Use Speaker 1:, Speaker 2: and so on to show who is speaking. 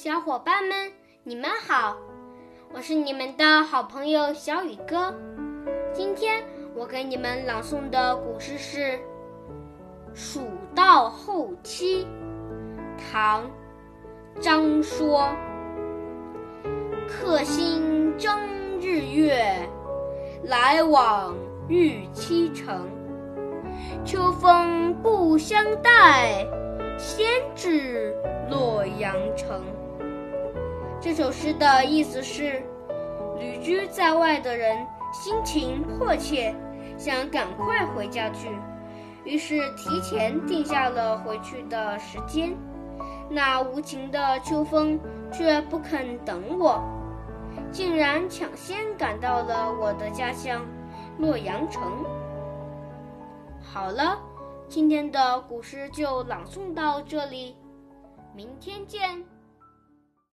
Speaker 1: 小伙伴们，你们好！我是你们的好朋友小雨哥。今天我给你们朗诵的古诗是《蜀道后期》，唐·张说。客心争日月，来往欲期程。秋风不相待，阳城。这首诗的意思是，旅居在外的人心情迫切，想赶快回家去，于是提前定下了回去的时间。那无情的秋风却不肯等我。竟然抢先赶到了我的家乡洛阳城。好了，今天的古诗就朗诵到这里，明天见。